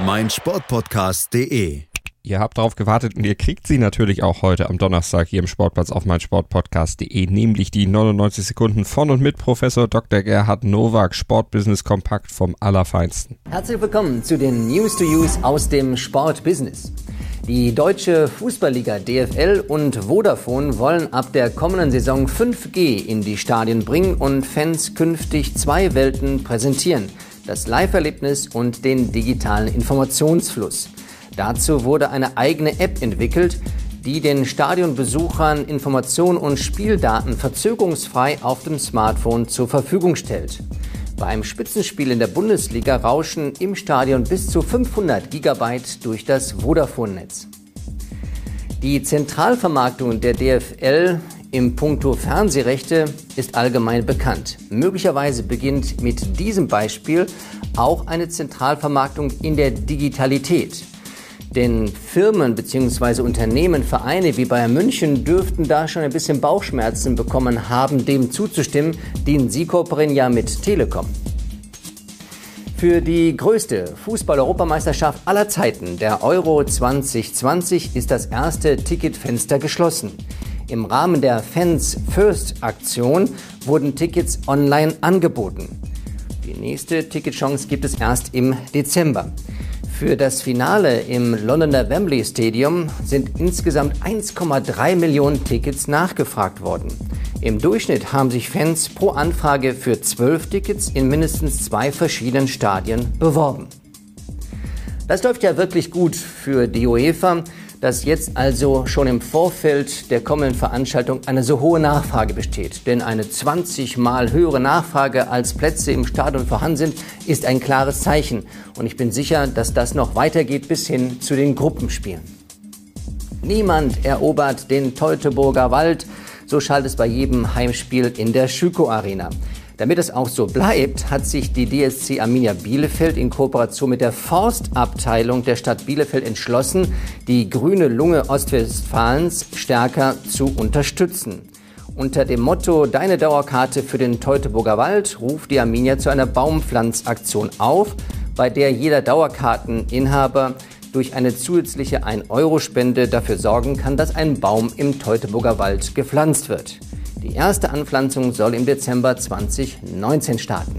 meinsportpodcast.de. Ihr habt darauf gewartet und ihr kriegt sie natürlich auch heute am Donnerstag hier im Sportplatz auf meinsportpodcast.de, nämlich die 99 Sekunden von und mit Professor Dr. Gerhard Nowak, Sportbusiness Kompakt vom Allerfeinsten. Herzlich willkommen zu den News to Use aus dem Sportbusiness. Die deutsche Fußballliga DFL und Vodafone wollen ab der kommenden Saison 5G in die Stadien bringen und Fans künftig zwei Welten präsentieren. Das Live-Erlebnis und den digitalen Informationsfluss. Dazu wurde eine eigene App entwickelt, die den Stadionbesuchern Informationen und Spieldaten verzögerungsfrei auf dem Smartphone zur Verfügung stellt. Beim Spitzenspiel in der Bundesliga rauschen im Stadion bis zu 500 Gigabyte durch das Vodafone-Netz. Die Zentralvermarktung der DFL im Punkto Fernsehrechte ist allgemein bekannt. Möglicherweise beginnt mit diesem Beispiel auch eine Zentralvermarktung in der Digitalität. Denn Firmen bzw. Unternehmen, Vereine wie Bayern München dürften da schon ein bisschen Bauchschmerzen bekommen haben, dem zuzustimmen, den sie kooperieren ja mit Telekom. Für die größte Fußball-Europameisterschaft aller Zeiten, der Euro 2020, ist das erste Ticketfenster geschlossen. Im Rahmen der Fans First Aktion wurden Tickets online angeboten. Die nächste Ticketchance gibt es erst im Dezember. Für das Finale im Londoner Wembley Stadium sind insgesamt 1,3 Millionen Tickets nachgefragt worden. Im Durchschnitt haben sich Fans pro Anfrage für zwölf Tickets in mindestens zwei verschiedenen Stadien beworben. Das läuft ja wirklich gut für die UEFA dass jetzt also schon im Vorfeld der kommenden Veranstaltung eine so hohe Nachfrage besteht. Denn eine 20 mal höhere Nachfrage als Plätze im Stadion vorhanden sind, ist ein klares Zeichen. Und ich bin sicher, dass das noch weitergeht bis hin zu den Gruppenspielen. Niemand erobert den Teutoburger Wald. So schallt es bei jedem Heimspiel in der Schüko Arena. Damit es auch so bleibt, hat sich die DSC Arminia Bielefeld in Kooperation mit der Forstabteilung der Stadt Bielefeld entschlossen, die grüne Lunge Ostwestfalens stärker zu unterstützen. Unter dem Motto Deine Dauerkarte für den Teutoburger Wald ruft die Arminia zu einer Baumpflanzaktion auf, bei der jeder Dauerkarteninhaber durch eine zusätzliche 1-Euro-Spende dafür sorgen kann, dass ein Baum im Teutoburger Wald gepflanzt wird. Die erste Anpflanzung soll im Dezember 2019 starten.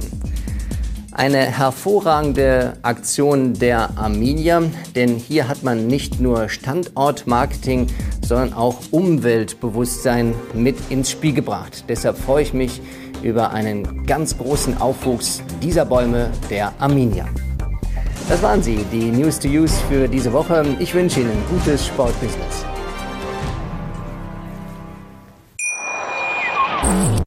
Eine hervorragende Aktion der Arminia, denn hier hat man nicht nur Standortmarketing, sondern auch Umweltbewusstsein mit ins Spiel gebracht. Deshalb freue ich mich über einen ganz großen Aufwuchs dieser Bäume der Arminia. Das waren sie, die News to Use für diese Woche. Ich wünsche Ihnen gutes Sportbusiness.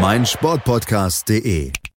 meinsportpodcast.de